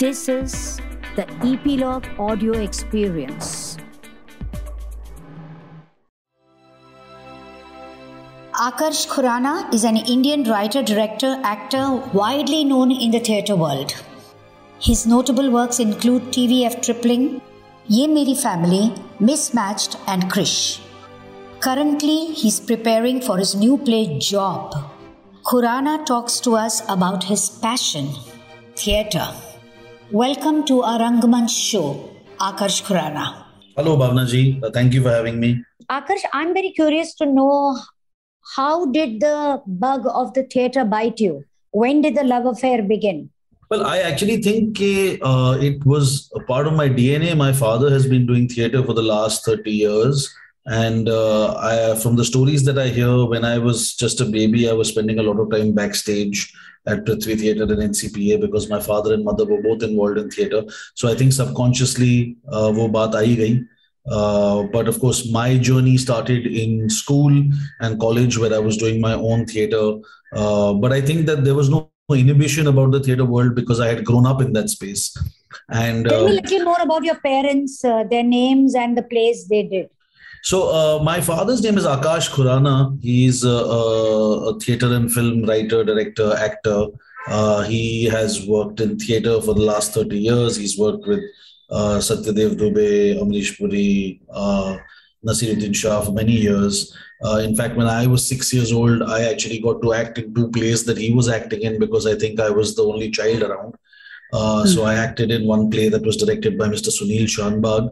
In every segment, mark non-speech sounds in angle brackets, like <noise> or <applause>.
This is the Epilogue Audio Experience. Akarsh Khurana is an Indian writer, director, actor widely known in the theatre world. His notable works include TVF Tripling, Ye Meri Family, Mismatched, and Krrish. Currently, he's preparing for his new play Job. Khurana talks to us about his passion, theatre. Welcome to our Rangamanch show, Akarsh Khurana. Hello, Bhavna ji. Uh, thank you for having me. Akarsh, I'm very curious to know how did the bug of the theatre bite you? When did the love affair begin? Well, I actually think uh, it was a part of my DNA. My father has been doing theatre for the last 30 years. And uh, I, from the stories that I hear, when I was just a baby, I was spending a lot of time backstage at Prithvi Theatre and NCPA because my father and mother were both involved in theatre. So I think subconsciously, uh, wo baat aayi gayi. Uh, but of course, my journey started in school and college where I was doing my own theatre. Uh, but I think that there was no inhibition about the theatre world because I had grown up in that space. And tell me a little more about your parents, uh, their names, and the plays they did. So uh, my father's name is Akash Khurana. He's a, a, a theatre and film writer, director, actor. Uh, he has worked in theatre for the last 30 years. He's worked with uh, Satyadev Dubey, Amrish Puri, uh, Naseeruddin Shah for many years. Uh, in fact, when I was six years old, I actually got to act in two plays that he was acting in because I think I was the only child around. Uh, mm-hmm. So I acted in one play that was directed by Mr. Sunil Shanbag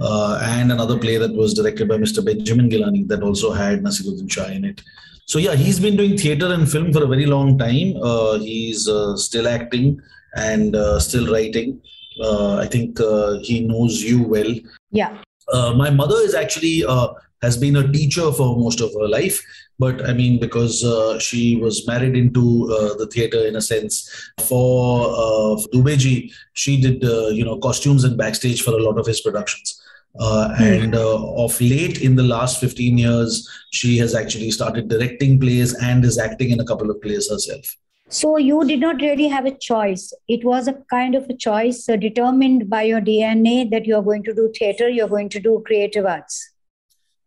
uh, and another play that was directed by Mr. Benjamin Gilani that also had Naseeruddin Shah in it. So yeah, he's been doing theatre and film for a very long time. Uh, he's uh, still acting and uh, still writing. Uh, I think uh, he knows you well. Yeah. my mother is actually has been a teacher for most of her life but i mean because uh, she was married into uh, the theater in a sense for uh, Dubeji, she did you know costumes and backstage for a lot of his productions uh, and uh, of late, in the last 15 years, she has actually started directing plays and is acting in a couple of plays herself. So you did not really have a choice. It was a kind of a choice uh, determined by your DNA that you are going to do theater, you're going to do creative arts.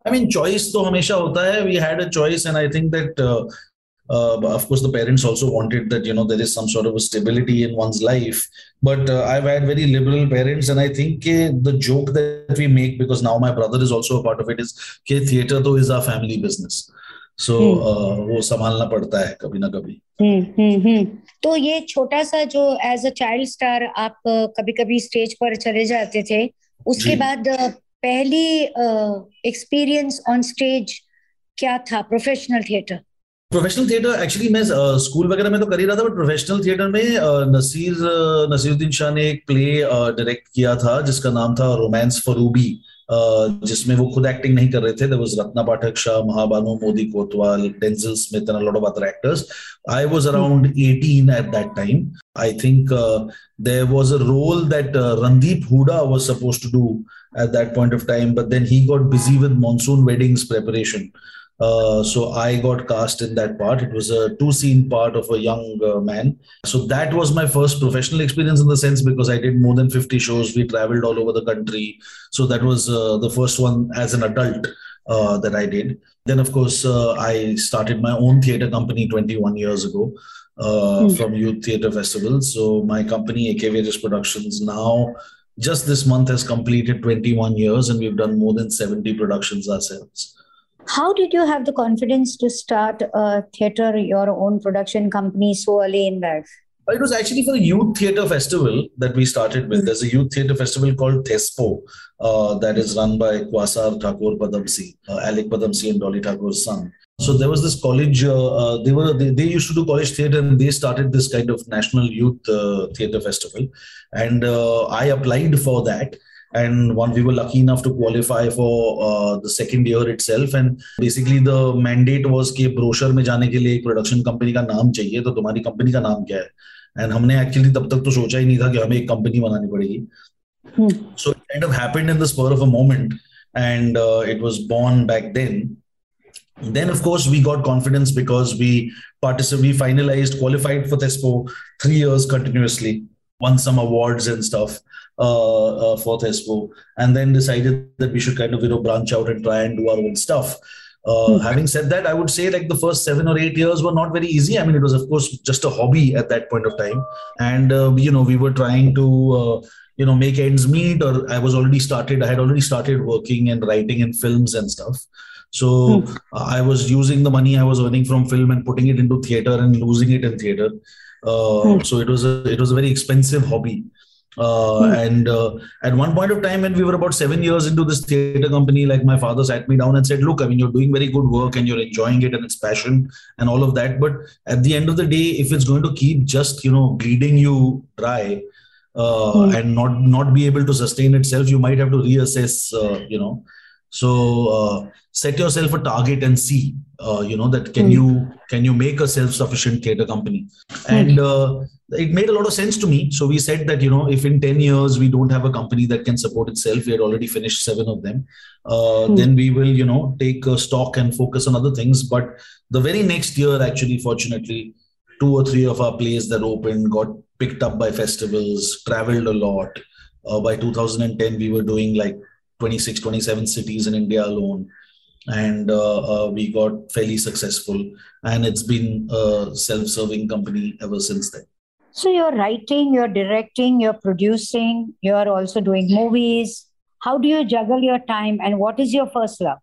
I mean, choice to hamesha hota hai. We had a choice, and I think that uh, uh, of course the parents also wanted that you know there is some sort of a stability in one's life but uh, i've had very liberal parents and i think uh, the joke that we make because now my brother is also a part of it is कि theater though is our family business so hmm. uh, वो संभालना पड़ता है कभी ना कभी हम्म हम्म हम्म तो ये छोटा सा जो एज अ चाइल्ड स्टार आप कभी कभी स्टेज पर चले जाते थे उसके बाद पहली एक्सपीरियंस ऑन स्टेज क्या था professional theatre professional theatre actually मैं स्कूल वगैरह में तो कर ही रहा था बट प्रोफेशनल थिएटर में नसीर नसीरुद्दीन शाह ने एक प्ले डायरेक्ट किया था, जिसका नाम था रोमांस फॉर रूबी जिसमें वो खुद एक्टिंग नहीं कर रहे थे। There was Ratna Pathak Shah Mahabanoo Mody Kotwal Denzel Smith and lot of other actors I was around 18 at that time I think there was a role that Randeep Hooda was supposed to do at that point of time, but then he got busy with monsoon weddings preparation. Uh, so I got cast in that part. It was a two scene part of a young uh, man. So that was my first professional experience in the sense because I did more than 50 shows. We traveled all over the country. So that was uh, the first one as an adult uh, that I did. Then, of course, uh, I started my own theater company 21 years ago. Mm. From Youth Theatre Festival. So, my company, Akvarious Productions, now just this month has completed 21 years and we've done more than 70 productions ourselves. How did you have the confidence to start a theater, your own production company so early in life? It was actually for the Youth Theatre Festival that we started with. Mm-hmm. There's a Youth Theatre Festival called THESPO uh, that is run by Quasar Thakore Padamsee, uh, Alyque Padamsee and Dolly Thakore's son. So there was this college. Uh, uh, they were they, they, used to do college theatre, and they started this kind of national youth uh, theatre festival. And uh, I applied for that and one we were lucky enough to qualify for uh, the second year itself and basically the mandate was कि brochure में जाने के लिए एक production company का नाम चाहिए तो तुम्हारी कंपनी का नाम क्या है एंड हमने एक्चुअली तब तक तो सोचा ही नहीं था कि हमें एक कंपनी बनानी पड़ेगी so it kind of happened in the spur of a moment and uh, it was born back then then of course we got confidence because we participated we finalized qualified for THESPO three years continuously won some awards and stuff uh, uh, for Thespo, and then decided that we should kind of you know branch out and try and do our own stuff. Uh, hmm. Having said that, I would say like the first seven or eight years were not very easy. I mean, it was of course just a hobby at that point of time, and uh, you know we were trying to uh, you know make ends meet. Or I was already started. I had already started working and writing in films and stuff. So hmm. I was using the money I was earning from film and putting it into theater and losing it in theater. Uh, hmm. So it was a it was a very expensive hobby. Uh, hmm. And uh, at one point of time, when we were about seven years into this theater company, like my father sat me down and said, "Look, I mean, you're doing very good work and you're enjoying it and it's passion and all of that. But at the end of the day, if it's going to keep just you know bleeding you dry uh, and not not be able to sustain itself, you might have to reassess. Uh, you know, so uh, set yourself a target and see uh, you know that can mm. you can you make a self-sufficient theater company? And uh, it made a lot of sense to me. So we said that you know if in 10 years we don't have a company that can support itself we had already finished seven of them uh, mm. then we will you know take stock and focus on other things. But the very next year actually fortunately two or three of our plays that opened got picked up by festivals traveled a lot. Uh, by 2010 we were doing like 26 27 cities in india alone. And uh, uh, we got fairly successful. And it's been a self-serving company ever since then. So you're writing you're directing you're producing you're also doing movies. How do you juggle your time and what is your first love?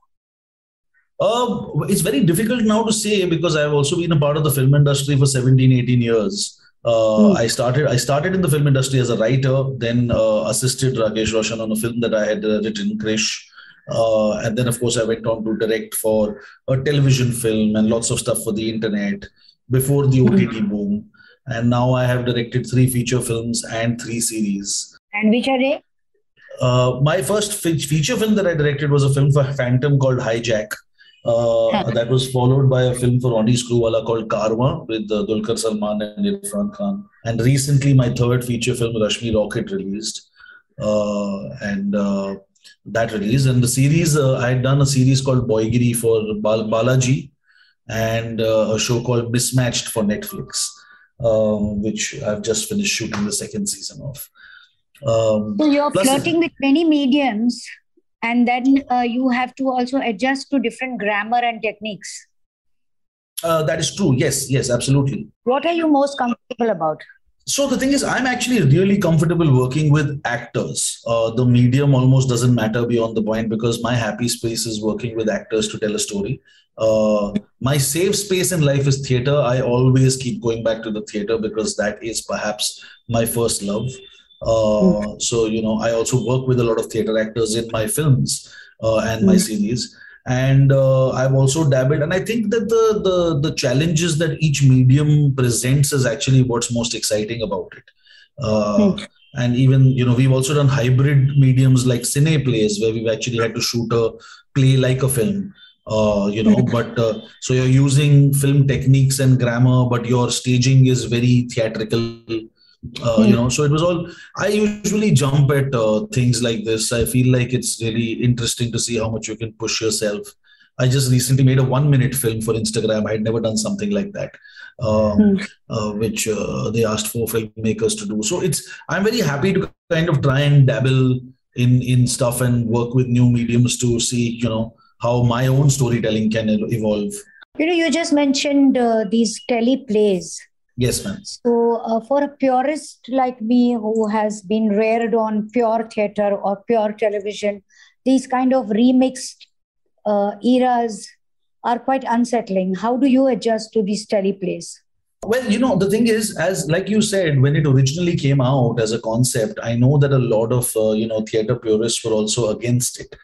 Uh, it's very difficult now to say because I've also been a part of the film industry for 17, 18 years. Uh, mm. I started I started in the film industry as a writer, then uh, assisted Rakesh Roshan on a film that I had uh, written, Krrish, uh, and then, of course, I went on to direct for a television film and lots of stuff for the internet before the OTT mm-hmm. boom. And now I have directed three feature films and three series. And which are they? Uh, my first feature film that I directed was a film for Phantom called Hijack. Uh, that was followed by a film for Ronnie Screwvala called Karma with uh, Dulquer Salmaan and Irfan Khan. And recently, my third feature film, Rashmi Rocket, released. Uh, and uh, that release. And the series, uh, I had done a series called Boygiri for Bal- Balaji and uh, a show called Mismatched for Netflix, um, which I've just finished shooting the second season of. Um, so you're flirting with many mediums, and then uh, you have to also adjust to different grammar and techniques. Uh, that is true. Yes, yes, absolutely. What are you most comfortable about? So the thing is, I'm actually really comfortable working with actors. Uh, the medium almost doesn't matter beyond the point because my happy space is working with actors to tell a story. Uh, my safe space in life is theater. I always keep going back to the theater because that is perhaps my first love. Uh, hmm. so you know, I also work with a lot of theater actors in my films uh, and my hmm. series and uh, I've also dabbled. And I think that the, the the challenges that each medium presents is actually what's most exciting about it. Uh, hmm. And even you know we've also done hybrid mediums like cine plays where we've actually had to shoot a play like a film. Uh, you know, hmm. but uh, so you're using film techniques and grammar, but your staging is very theatrical uh, you hmm. know so it was all i usually jump at uh, things like this. I feel like it's really interesting to see how much you can push yourself. I just recently made a one minute film for instagram. I had never done something like that um, mm. uh, which uh, they asked for filmmakers to do. So it's i'm very happy to kind of try and dabble in in stuff and work with new mediums to see you know how my own storytelling can evolve. You know you just mentioned uh, these tele plays Yes, ma'am. So, uh, for a purist like me who has been reared on pure theater or pure television, these kind of remixed uh, eras are quite unsettling. How do you adjust to these teleplays? Well, you know, the thing is, as like you said, when it originally came out as a concept, I know that a lot of uh, you know theater purists were also against it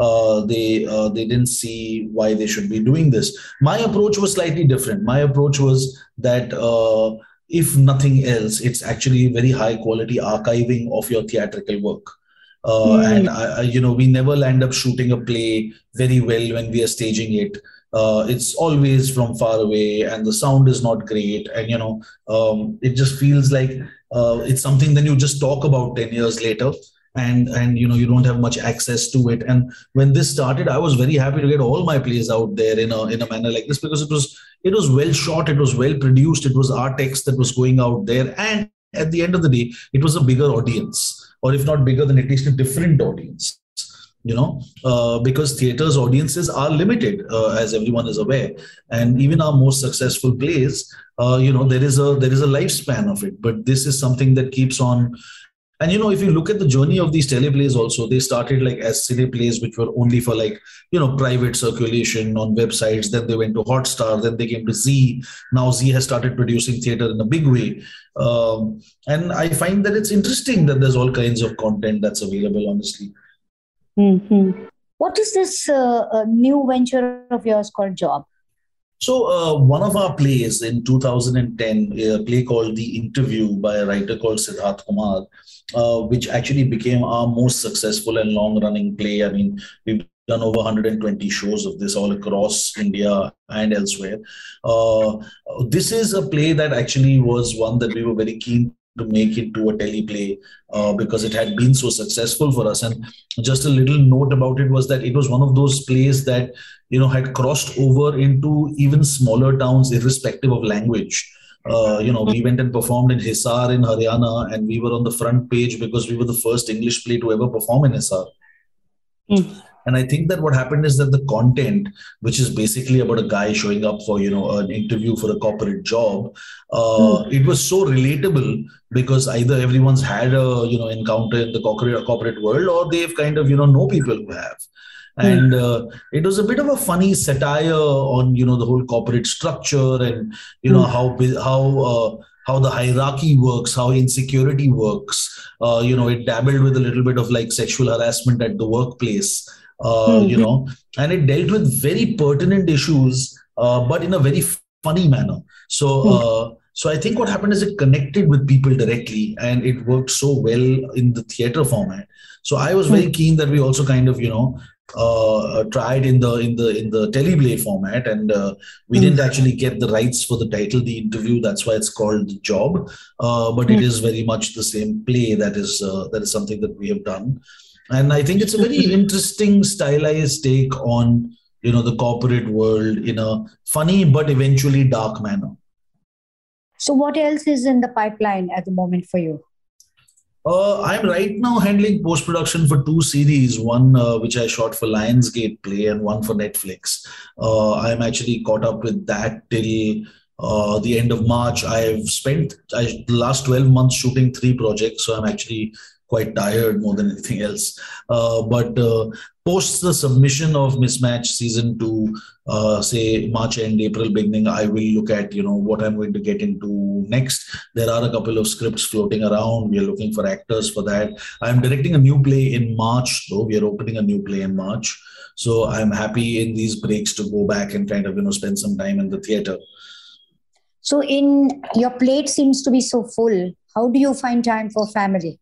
uh, they uh, they didn't see why they should be doing this. My approach was slightly different. My approach was that uh, if nothing else, it's actually very high quality archiving of your theatrical work. Mm. And I, you know, we never land up shooting a play very well when we are staging it. Uh, it's always from far away and the sound is not great and you know um, it just feels like uh, it's something that you just talk about 10 years later and and you know you don't have much access to it and when this started i was very happy to get all my plays out there in a in a manner like this because it was it was well shot it was well produced it was artex that was going out there and at the end of the day, it was a bigger audience, or if not bigger, then at least a different audience. You know, uh, because theaters' audiences are limited, uh, as everyone is aware, and even our most successful plays, uh, you know, there is a there is a lifespan of it. But this is something that keeps on and you know, if you look at the journey of these teleplays, also they started like as teleplays, which were only for like you know private circulation on websites. Then they went to Hotstar. Then they came to Zee. Now Zee has started producing theater in a big way. Um, and I find that it's interesting that there's all kinds of content that's available. Honestly. Mm-hmm. What is this uh, uh, new venture of yours called Job? So, uh, one of our plays in 2010, a play called The Interview by a writer called Siddharth Kumar, uh, which actually became our most successful and long running play. I mean, we've done over 120 shows of this all across India and elsewhere. Uh, this is a play that actually was one that we were very keen to make it to a teleplay uh, because it had been so successful for us. And just a little note about it was that it was one of those plays that you know had crossed over into even smaller towns, irrespective of language. Uh, you know, we went and performed in Hisar in Haryana, and we were on the front page because we were the first English play to ever perform in Hisar. Mm. And I think that what happened is that the content, which is basically about a guy showing up for you know an interview for a corporate job, uh, mm. it was so relatable because either everyone's had a you know encounter in the corporate corporate world or they've kind of you know know people who have. Hmm. and uh, it was a bit of a funny satire on you know the whole corporate structure and you know mm. how how uh, how the hierarchy works how insecurity works uh, you know it dabbled with a little bit of like sexual harassment at the workplace mm-hmm. you know, and it dealt with very pertinent issues, uh, but in a very funny manner. So, mm-hmm. so I think what happened is it connected with people directly, and it worked so well in the theater format. So I was very hmm. keen that we also kind of, you know, uh, tried in the in the in the teleplay format, and uh, we mm. didn't actually get the rights for the title, the interview. That's why it's called the job. Uh, but mm. it hmm. very much the same play. That is uh, that is something that we have done and i think it's a very interesting stylized take on you know the corporate world in a funny but eventually dark manner so what else is in the pipeline at the moment for you uh, I'm right now handling post production for two series, one uh, which I shot for Lionsgate Play and one for Netflix. Uh, I'm actually caught up with that till uh, the end of March. I've spent I, the last 12 months shooting three projects, so I'm actually quite tired more than anything else. Uh, but uh, post the submission of Mismatch season two, uh, say March end, April beginning, I will look at you know what I'm going to get into next. There are a couple of scripts floating around. We are looking for actors for that. I'm directing a new play in March, though. We are opening a new play in March. So I'm happy in these breaks to go back and kind of you know spend some time in the theater. So in your plate seems to be so full. How do you find time for family?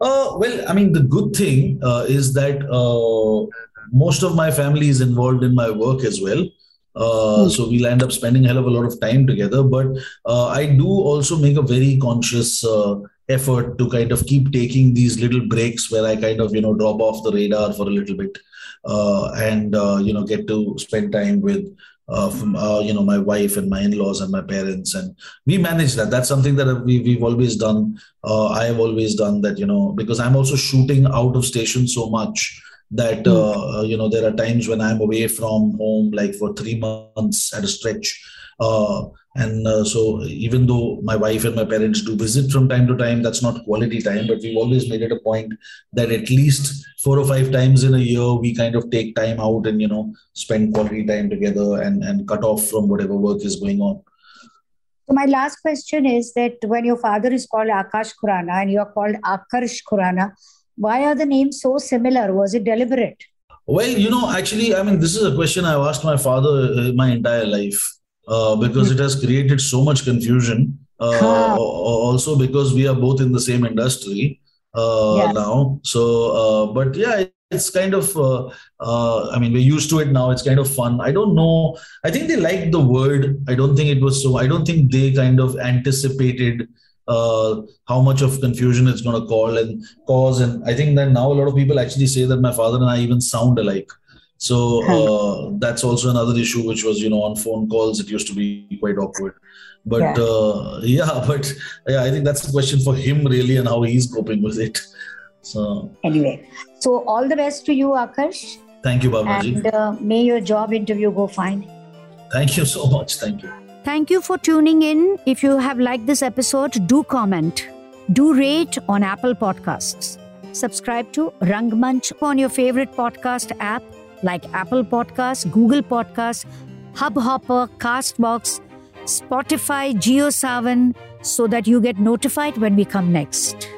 Uh, well, I mean, the good thing uh, is that uh, most of my family is involved in my work as well. Uh, mm. So we'll end up spending a hell of a lot of time together. But uh, I do also make a very conscious uh, effort to kind of keep taking these little breaks where I kind of, you know, drop off the radar for a little bit and, you know, get to spend time with uh, from uh, you know my wife and my in-laws and my parents. And we manage that. That's something that we, we've always done. Uh, i have always done that you know because i'm also shooting out of station so much that mm. you know there are times when i'm away from home like for three months at a stretch. Uh, and uh, so, even though my wife and my parents do visit from time to time, that's not quality time, but we've always made it a point that at least four or five times in a year, we kind of take time out and, you know, spend quality time together and, and cut off from whatever work is going on. So, my last question is that when your father is called Akash Khurana and you're called Akarsh Khurana, why are the names so similar? Was it deliberate? Well, you know, actually, I mean, this is a question I've asked my father uh, my entire life uh, because it has created so much confusion. Uh, also because we are both in the same industry uh, yes. now. So, uh, but yeah, it's kind of. Uh, uh, I mean, we're used to it now. It's kind of fun. I don't know. I think they liked the word. I don't think it was so. I don't think they kind of anticipated uh, how much of confusion it's going to call and cause. And I think that now a lot of people actually say that my father and I even sound alike. So uh, that's also another issue, which was you know on phone calls it used to be quite awkward. But Yeah. uh, <laughs> yeah, but yeah, I think that's the question for him really and how he's coping with it. So Anyway, so all the best to you, Akash. thank you, Babaji. and uh, may your job interview go fine. Thank you so much. Thank you. Thank you for tuning in. If you have liked this episode, do comment. Do rate on Apple Podcasts. Subscribe to Rangmanch on your favorite podcast app like Apple Podcasts, Google Podcasts, Hubhopper, Castbox, Spotify, JioSaavn so that you get notified when we come next.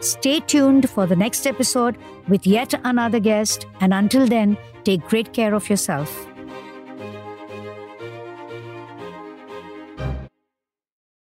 Stay tuned for the next episode with yet another guest, and until then, take great care of yourself.